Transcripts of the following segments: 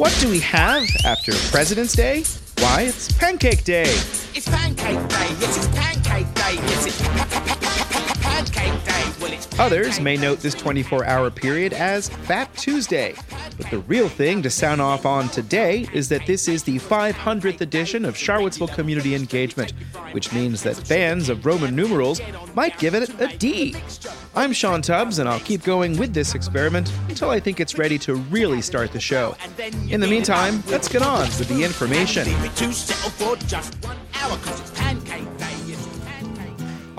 What do we have after President's Day? Why, it's Pancake Day. It's pancake day, yes, it's pancake day, yes, it's Others may note this 24 hour period as Fat Tuesday. But the real thing to sound off on today is that this is the 500th edition of Charlottesville Community Engagement, which means that fans of Roman numerals might give it a D. I'm Sean Tubbs, and I'll keep going with this experiment until I think it's ready to really start the show. In the meantime, let's get on with the information.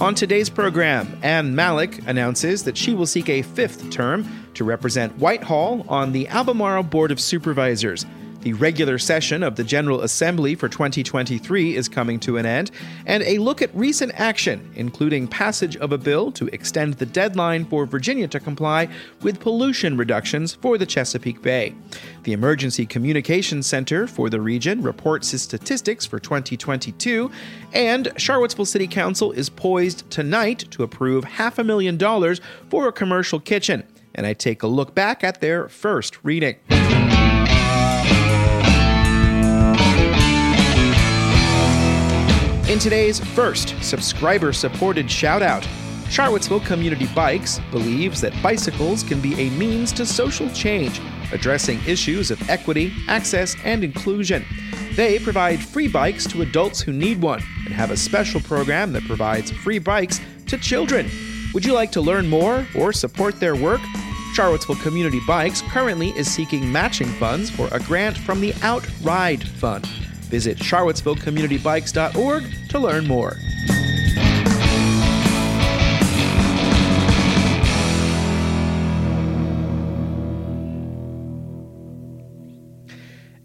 On today's program, Ann Mallek announces that she will seek a fifth term to represent Whitehall on the Albemarle Board of Supervisors. The regular session of the General Assembly for 2023 is coming to an end, and a look at recent action, including passage of a bill to extend the deadline for Virginia to comply with pollution reductions for the Chesapeake Bay. The Emergency Communications Center for the region reports its statistics for 2022, and Charlottesville City Council is poised tonight to approve half a million dollars for a commercial kitchen. And I take a look back at their first reading. In today's first subscriber supported shout out, Charlottesville Community Bikes believes that bicycles can be a means to social change, addressing issues of equity, access, and inclusion. They provide free bikes to adults who need one and have a special program that provides free bikes to children. Would you like to learn more or support their work? Charlottesville Community Bikes currently is seeking matching funds for a grant from the Outride Fund. Visit charlottesvillecommunitybikes.org to learn more.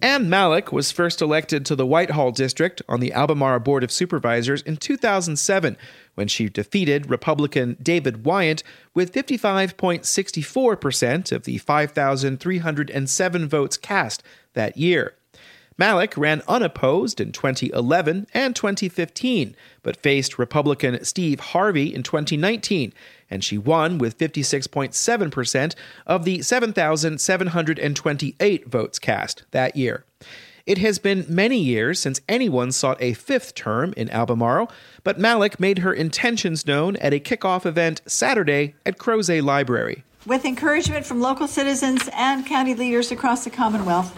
Ann Mallek was first elected to the Whitehall District on the Albemarle Board of Supervisors in 2007 when she defeated Republican David Wyant with 55.64% of the 5,307 votes cast that year. Mallek ran unopposed in 2011 and 2015, but faced Republican Steve Harvey in 2019, and she won with 56.7% of the 7,728 votes cast that year. It has been many years since anyone sought a fifth term in Albemarle, but Mallek made her intentions known at a kickoff event Saturday at Crozet Library. With encouragement from local citizens and county leaders across the Commonwealth,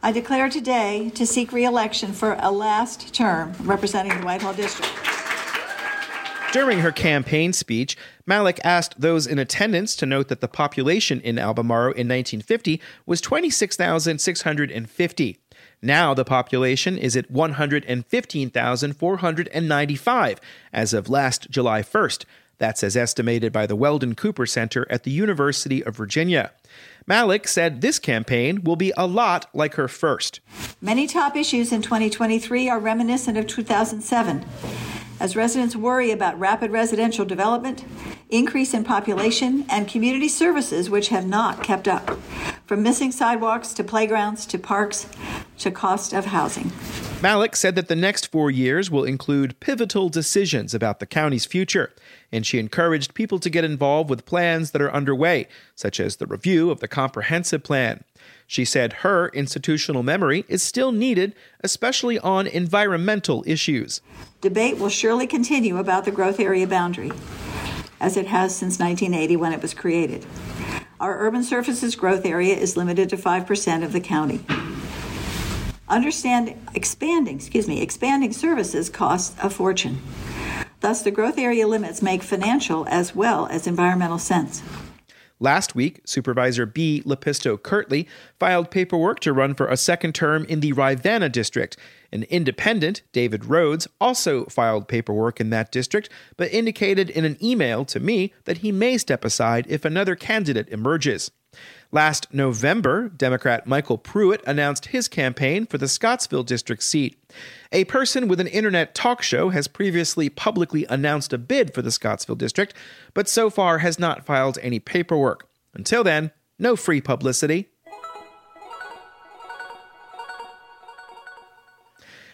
I declare today to seek re-election for a last term representing the Whitehall District. During her campaign speech, Mallek asked those in attendance to note that the population in Albemarle in 1950 was 26,650. Now the population is at 115,495 as of last July 1st. That's as estimated by the Weldon Cooper Center at the University of Virginia. Mallek said this campaign will be a lot like her first. Many top issues in 2023 are reminiscent of 2007. As residents worry about rapid residential development, increase in population, and community services which have not kept up, from missing sidewalks to playgrounds to parks to cost of housing. Mallek said that the next four years will include pivotal decisions about the county's future, and she encouraged people to get involved with plans that are underway, such as the review of the comprehensive plan. She said her institutional memory is still needed, especially on environmental issues. Debate will surely continue about the growth area boundary, as it has since 1980 when it was created. Our urban surfaces growth area is limited to 5% of the county. Understand expanding, excuse me, expanding services costs a fortune. Thus, the growth area limits make financial as well as environmental sense. Last week, Supervisor Bea LaPisto-Kirtley filed paperwork to run for a second term in the Rivanna district. An independent, David Rhodes, also filed paperwork in that district, but indicated in an email to me that he may step aside if another candidate emerges. Last November, Democrat Michael Pruitt announced his campaign for the Scottsville district seat. A person with an internet talk show has previously publicly announced a bid for the Scottsville district, but so far has not filed any paperwork. Until then, no free publicity.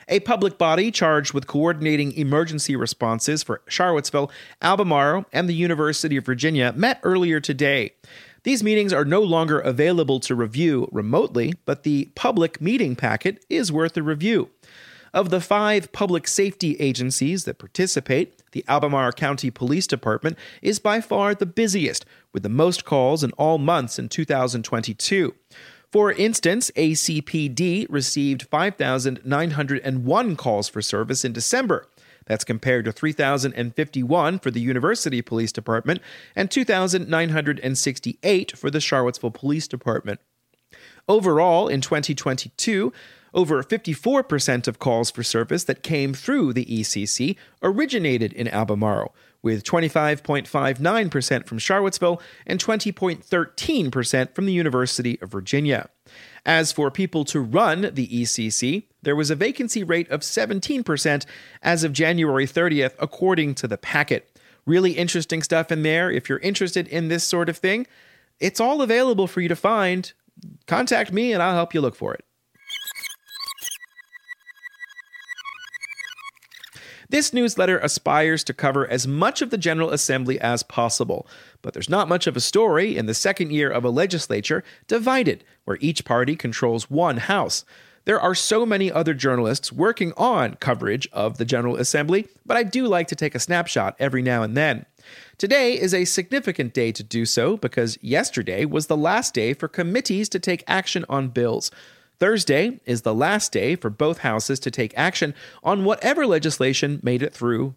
A public body charged with coordinating emergency responses for Charlottesville, Albemarle, and the University of Virginia met earlier today. These meetings are no longer available to review remotely, but the public meeting packet is worth a review. Of the five public safety agencies that participate, the Albemarle County Police Department is by far the busiest, with the most calls in all months in 2022. For instance, ACPD received 5,901 calls for service in December. That's compared to 3,051 for the University Police Department and 2,968 for the Charlottesville Police Department. Overall, in 2022, over 54% of calls for service that came through the ECC originated in Albemarle, with 25.59% from Charlottesville and 20.13% from the University of Virginia. As for people to run the ECC, there was a vacancy rate of 17% as of January 30th, according to the packet. Really interesting stuff in there. If you're interested in this sort of thing, it's all available for you to find. Contact me and I'll help you look for it. This newsletter aspires to cover as much of the General Assembly as possible, but there's not much of a story in the second year of a legislature divided, where each party controls one house. There are so many other journalists working on coverage of the General Assembly, but I do like to take a snapshot every now and then. Today is a significant day to do so because yesterday was the last day for committees to take action on bills. Thursday is the last day for both houses to take action on whatever legislation made it through.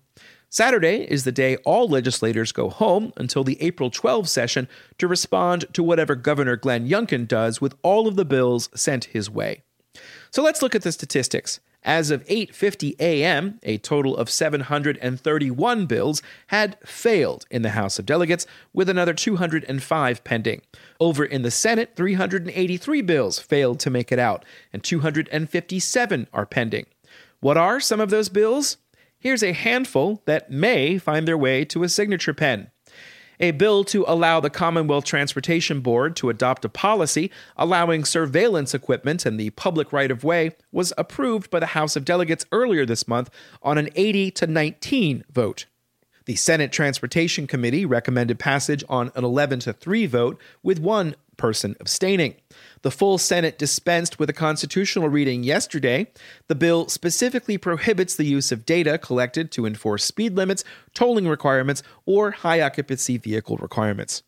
Saturday is the day all legislators go home until the April 12 session to respond to whatever Governor Glenn Youngkin does with all of the bills sent his way. So let's look at the statistics. As of 8:50 a.m., a total of 731 bills had failed in the House of Delegates with another 205 pending. Over in the Senate, 383 bills failed to make it out and 257 are pending. What are some of those bills? Here's a handful that may find their way to a signature pen a bill to allow the Commonwealth Transportation Board to adopt a policy allowing surveillance equipment in the public right of way was approved by the House of Delegates earlier this month on an 80 to 19 vote. The Senate Transportation Committee recommended passage on an 11 to 3 vote, with one person abstaining. The full Senate dispensed with a constitutional reading yesterday. The bill specifically prohibits the use of data collected to enforce speed limits, tolling requirements, or high occupancy vehicle requirements.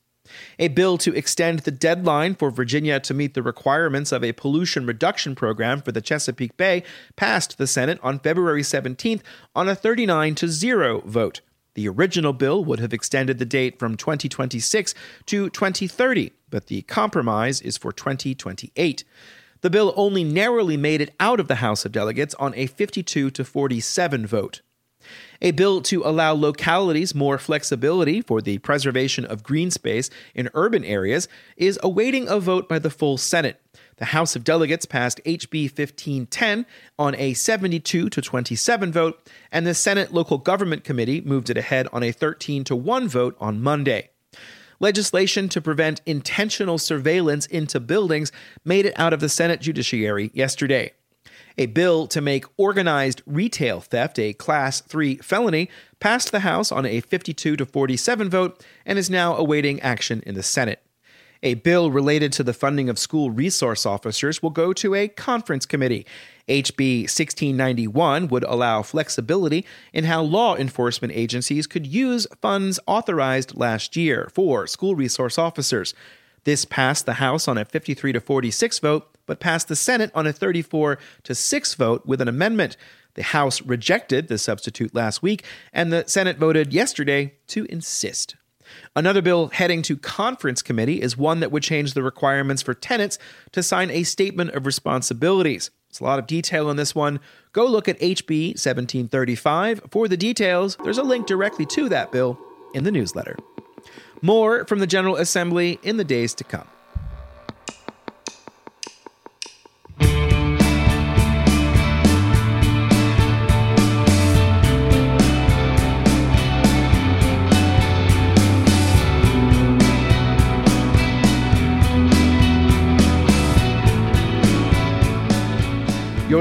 A bill to extend the deadline for Virginia to meet the requirements of a pollution reduction program for the Chesapeake Bay passed the Senate on February 17th on a 39 to 0 vote. The original bill would have extended the date from 2026 to 2030, but the compromise is for 2028. The bill only narrowly made it out of the House of Delegates on a 52 to 47 vote. A bill to allow localities more flexibility for the preservation of green space in urban areas is awaiting a vote by the full Senate. The House of Delegates passed HB 1510 on a 72 to 27 vote, and the Senate Local Government Committee moved it ahead on a 13 to 1 vote on Monday. Legislation to prevent intentional surveillance into buildings made it out of the Senate Judiciary yesterday. A bill to make organized retail theft a Class 3 felony passed the House on a 52 to 47 vote and is now awaiting action in the Senate. A bill related to the funding of school resource officers will go to a conference committee. HB 1691 would allow flexibility in how law enforcement agencies could use funds authorized last year for school resource officers. This passed the House on a 53 to 46 vote, but passed the Senate on a 34 to 6 vote with an amendment. The House rejected the substitute last week, and the Senate voted yesterday to insist. Another bill heading to conference committee is one that would change the requirements for tenants to sign a statement of responsibilities. There's a lot of detail on this one. Go look at HB 1735 for the details. There's a link directly to that bill in the newsletter. More from the General Assembly in the days to come.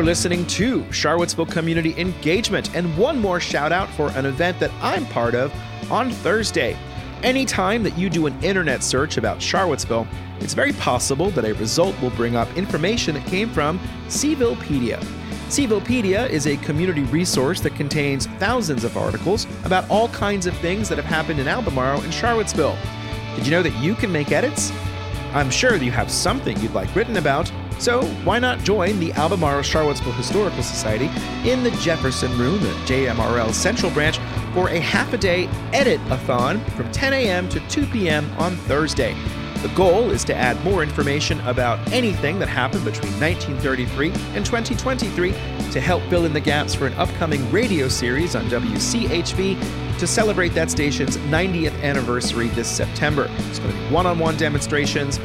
You're listening to Charlottesville Community Engagement, and one more shout out for an event that I'm part of on Thursday. Anytime that you do an internet search about Charlottesville, it's very possible that a result will bring up information that came from Cvillepedia. Cvillepedia is a community resource that contains thousands of articles about all kinds of things that have happened in Albemarle and Charlottesville. Did you know that you can make edits? I'm sure that you have something you'd like written about, so why not join the Albemarle Charlottesville Historical Society in the Jefferson Room at JMRL Central Branch for a half a day edit-a-thon from 10 a.m. to 2 p.m. on Thursday. The goal is to add more information about anything that happened between 1933 and 2023 to help fill in the gaps for an upcoming radio series on WCHV to celebrate that station's 90th anniversary this September. It's going to be one on one demonstrations.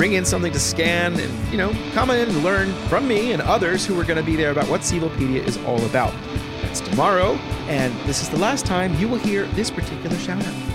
Bring in something to scan and, you know, come in and learn from me and others who are going to be there about what Cvillepedia is all about. That's tomorrow, and this is the last time you will hear this particular shout out.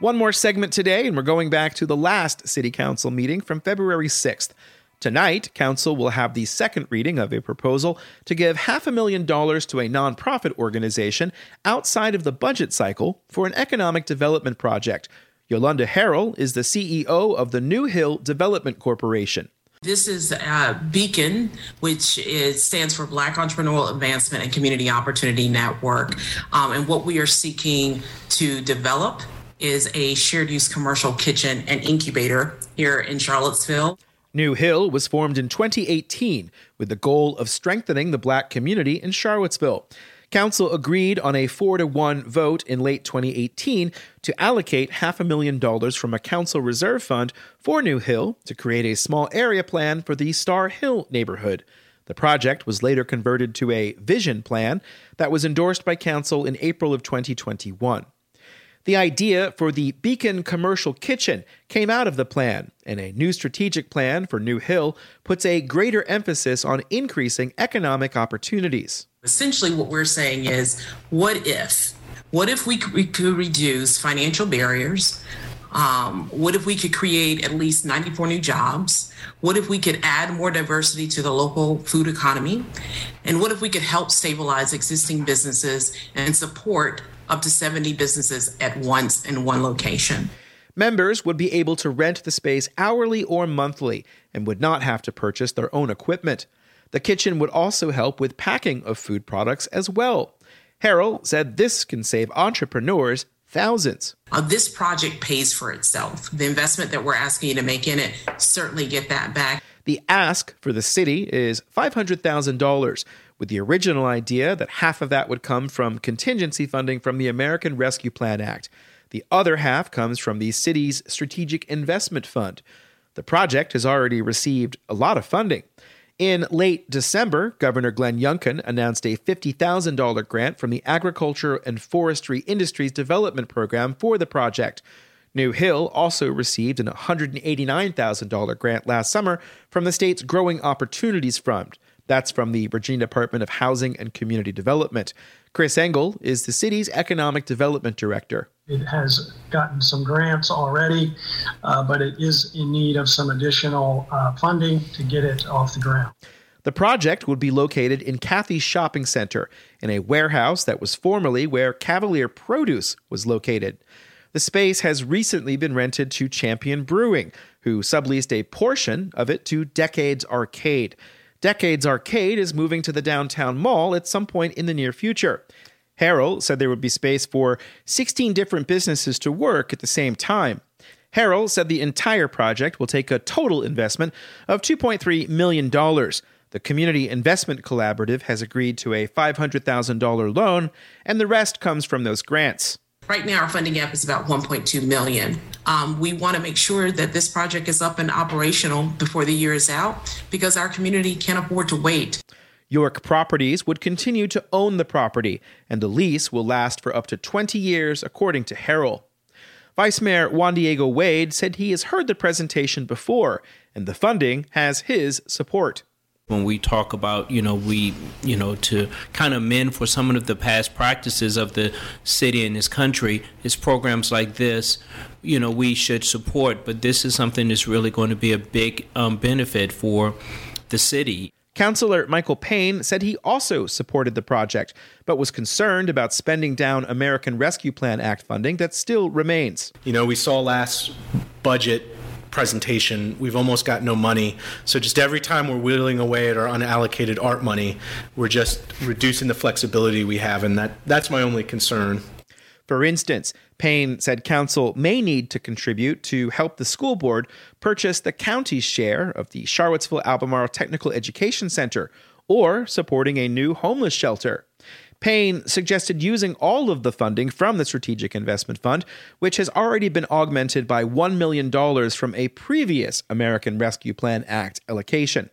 One more segment today, and we're going back to the last City Council meeting from February 6th. Tonight, Council will have the second reading of a proposal to give half a million dollars to a nonprofit organization outside of the budget cycle for an economic development project. Yolanda Harrell is the CEO of the New Hill Development Corporation. This is uh, Beacon, which is, stands for Black Entrepreneurial Advancement and Community Opportunity Network. Um, and what we are seeking to develop is a shared use commercial kitchen and incubator here in Charlottesville. New Hill was formed in 2018 with the goal of strengthening the black community in Charlottesville. Council agreed on a 4 to 1 vote in late 2018 to allocate half a million dollars from a council reserve fund for New Hill to create a small area plan for the Starr Hill neighborhood. The project was later converted to a vision plan that was endorsed by council in April of 2021. The idea for the Beacon Commercial Kitchen came out of the plan, and a new strategic plan for New Hill puts a greater emphasis on increasing economic opportunities. Essentially, what we're saying is what if? What if we could, reduce financial barriers? Um, what if we could create at least 94 new jobs? What if we could add more diversity to the local food economy? And what if we could help stabilize existing businesses and support up to 70 businesses at once in one location. Members would be able to rent the space hourly or monthly and would not have to purchase their own equipment. The kitchen would also help with packing of food products as well. Harrell said this can save entrepreneurs thousands. Uh, this project pays for itself. The investment that we're asking you to make in it certainly get that back. The ask for the city is $500,000, with the original idea that half of that would come from contingency funding from the American Rescue Plan Act. The other half comes from the city's Strategic Investment Fund. The project has already received a lot of funding. In late December, Governor Glenn Youngkin announced a $50,000 grant from the Agriculture and Forestry Industries Development Program for the project. New Hill also received an $189,000 grant last summer from the state's Growing Opportunities Fund. That's from the Virginia Department of Housing and Community Development. Chris Engel is the city's economic development director. It has gotten some grants already, uh, but it is in need of some additional uh, funding to get it off the ground. The project would be located in Cathy's Shopping Center, in a warehouse that was formerly where Cavalier Produce was located. The space has recently been rented to Champion Brewing, who subleased a portion of it to Decades Arcade. Decades Arcade is moving to the downtown mall at some point in the near future. Harrell said there would be space for 16 different businesses to work at the same time. Harrell said the entire project will take a total investment of $2.3 million. The Community Investment Collaborative has agreed to a $500,000 loan, and the rest comes from those grants. Right now, our funding gap is about 1.2 million. Um, we want to make sure that this project is up and operational before the year is out because our community can't afford to wait. York Properties would continue to own the property, and the lease will last for up to 20 years, according to Harrell. Vice Mayor Juan Diego Wade said he has heard the presentation before, and the funding has his support. When we talk about you know we you know to kind of mend for some of the past practices of the city and this country is programs like this you know we should support but this is something that's really going to be a big um, benefit for the city Councillor Michael Payne said he also supported the project, but was concerned about spending down American Rescue Plan Act funding that still remains. You know, we saw last budget presentation, we've almost got no money. So just every time we're whittling away at our unallocated art money, we're just reducing the flexibility we have, and that that's my only concern. For instance, Payne said council may need to contribute to help the school board purchase the county's share of the Charlottesville Albemarle Technical Education Center or supporting a new homeless shelter. Payne suggested using all of the funding from the Strategic Investment Fund, which has already been augmented by $1 million from a previous American Rescue Plan Act allocation.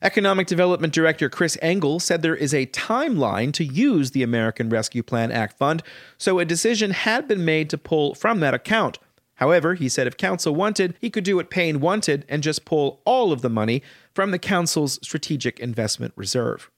Economic Development Director Chris Engel said there is a timeline to use the American Rescue Plan Act fund, so a decision had been made to pull from that account. However, he said if council wanted, he could do what Payne wanted and just pull all of the money from the council's strategic investment reserve.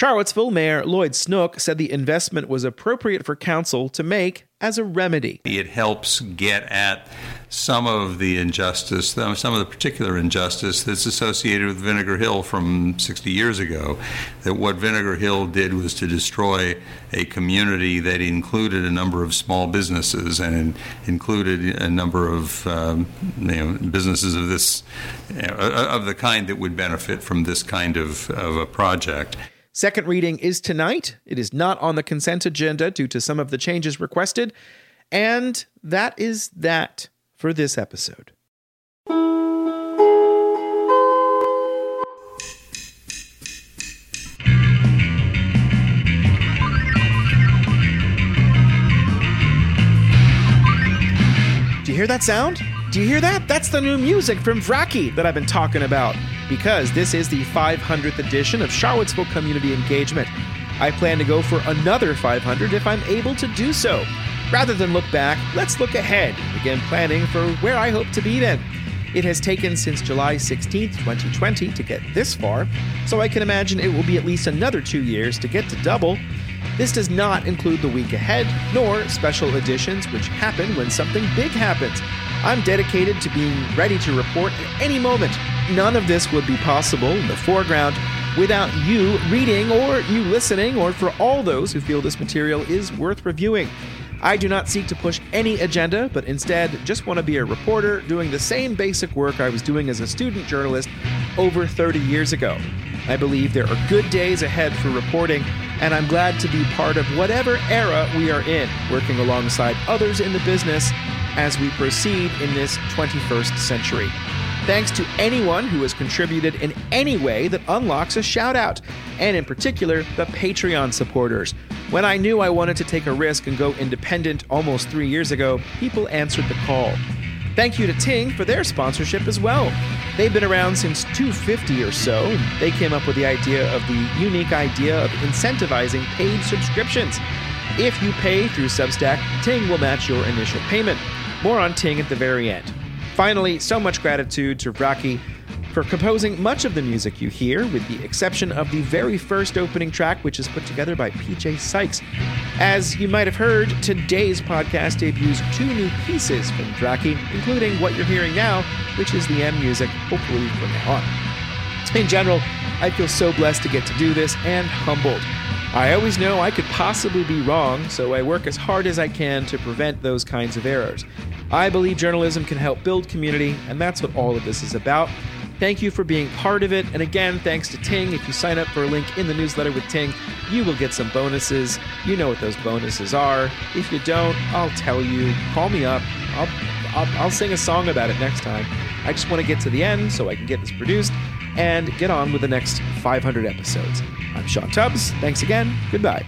Charlottesville Mayor Lloyd Snook said the investment was appropriate for council to make as a remedy. It helps get at some of the injustice, some of the particular injustice that's associated with Vinegar Hill from 60 years ago. That what Vinegar Hill did was to destroy a community that included a number of small businesses and included a number of um, you know, businesses of this, you know, of the kind that would benefit from this kind of, of a project. Second reading is tonight. It is not on the consent agenda due to some of the changes requested. And that is that for this episode. Do you hear that sound? Do you hear that? That's the new music from Vraki that I've been talking about because this is the 500th edition of Charlottesville Community Engagement. I plan to go for another 500 if I'm able to do so. Rather than look back, let's look ahead, begin planning for where I hope to be then. It has taken since July 16th, 2020 to get this far, so I can imagine it will be at least another two years to get to double. This does not include the week ahead, nor special editions which happen when something big happens. I'm dedicated to being ready to report at any moment. None of this would be possible in the foreground without you reading or you listening, or for all those who feel this material is worth reviewing. I do not seek to push any agenda, but instead just want to be a reporter doing the same basic work I was doing as a student journalist over 30 years ago. I believe there are good days ahead for reporting, and I'm glad to be part of whatever era we are in, working alongside others in the business as we proceed in this 21st century. Thanks to anyone who has contributed in any way that unlocks a shout out, and in particular, the Patreon supporters. When I knew I wanted to take a risk and go independent almost three years ago, people answered the call. Thank you to Ting for their sponsorship as well. They've been around since 250 or so. They came up with the idea of the unique idea of incentivizing paid subscriptions. If you pay through Substack, Ting will match your initial payment. More on Ting at the very end. Finally, so much gratitude to Vraki for composing much of the music you hear, with the exception of the very first opening track, which is put together by PJ Sykes. As you might have heard, today's podcast debuts two new pieces from Vraki, including what you're hearing now, which is the M music, hopefully from now on. In general, I feel so blessed to get to do this and humbled. I always know I could possibly be wrong, so I work as hard as I can to prevent those kinds of errors. I believe journalism can help build community, and that's what all of this is about. Thank you for being part of it. And again, thanks to Ting. If you sign up for a link in the newsletter with Ting, you will get some bonuses. You know what those bonuses are. If you don't, I'll tell you. Call me up. I'll, I'll, I'll sing a song about it next time. I just want to get to the end so I can get this produced and get on with the next 500 episodes. I'm Sean Tubbs. Thanks again. Goodbye.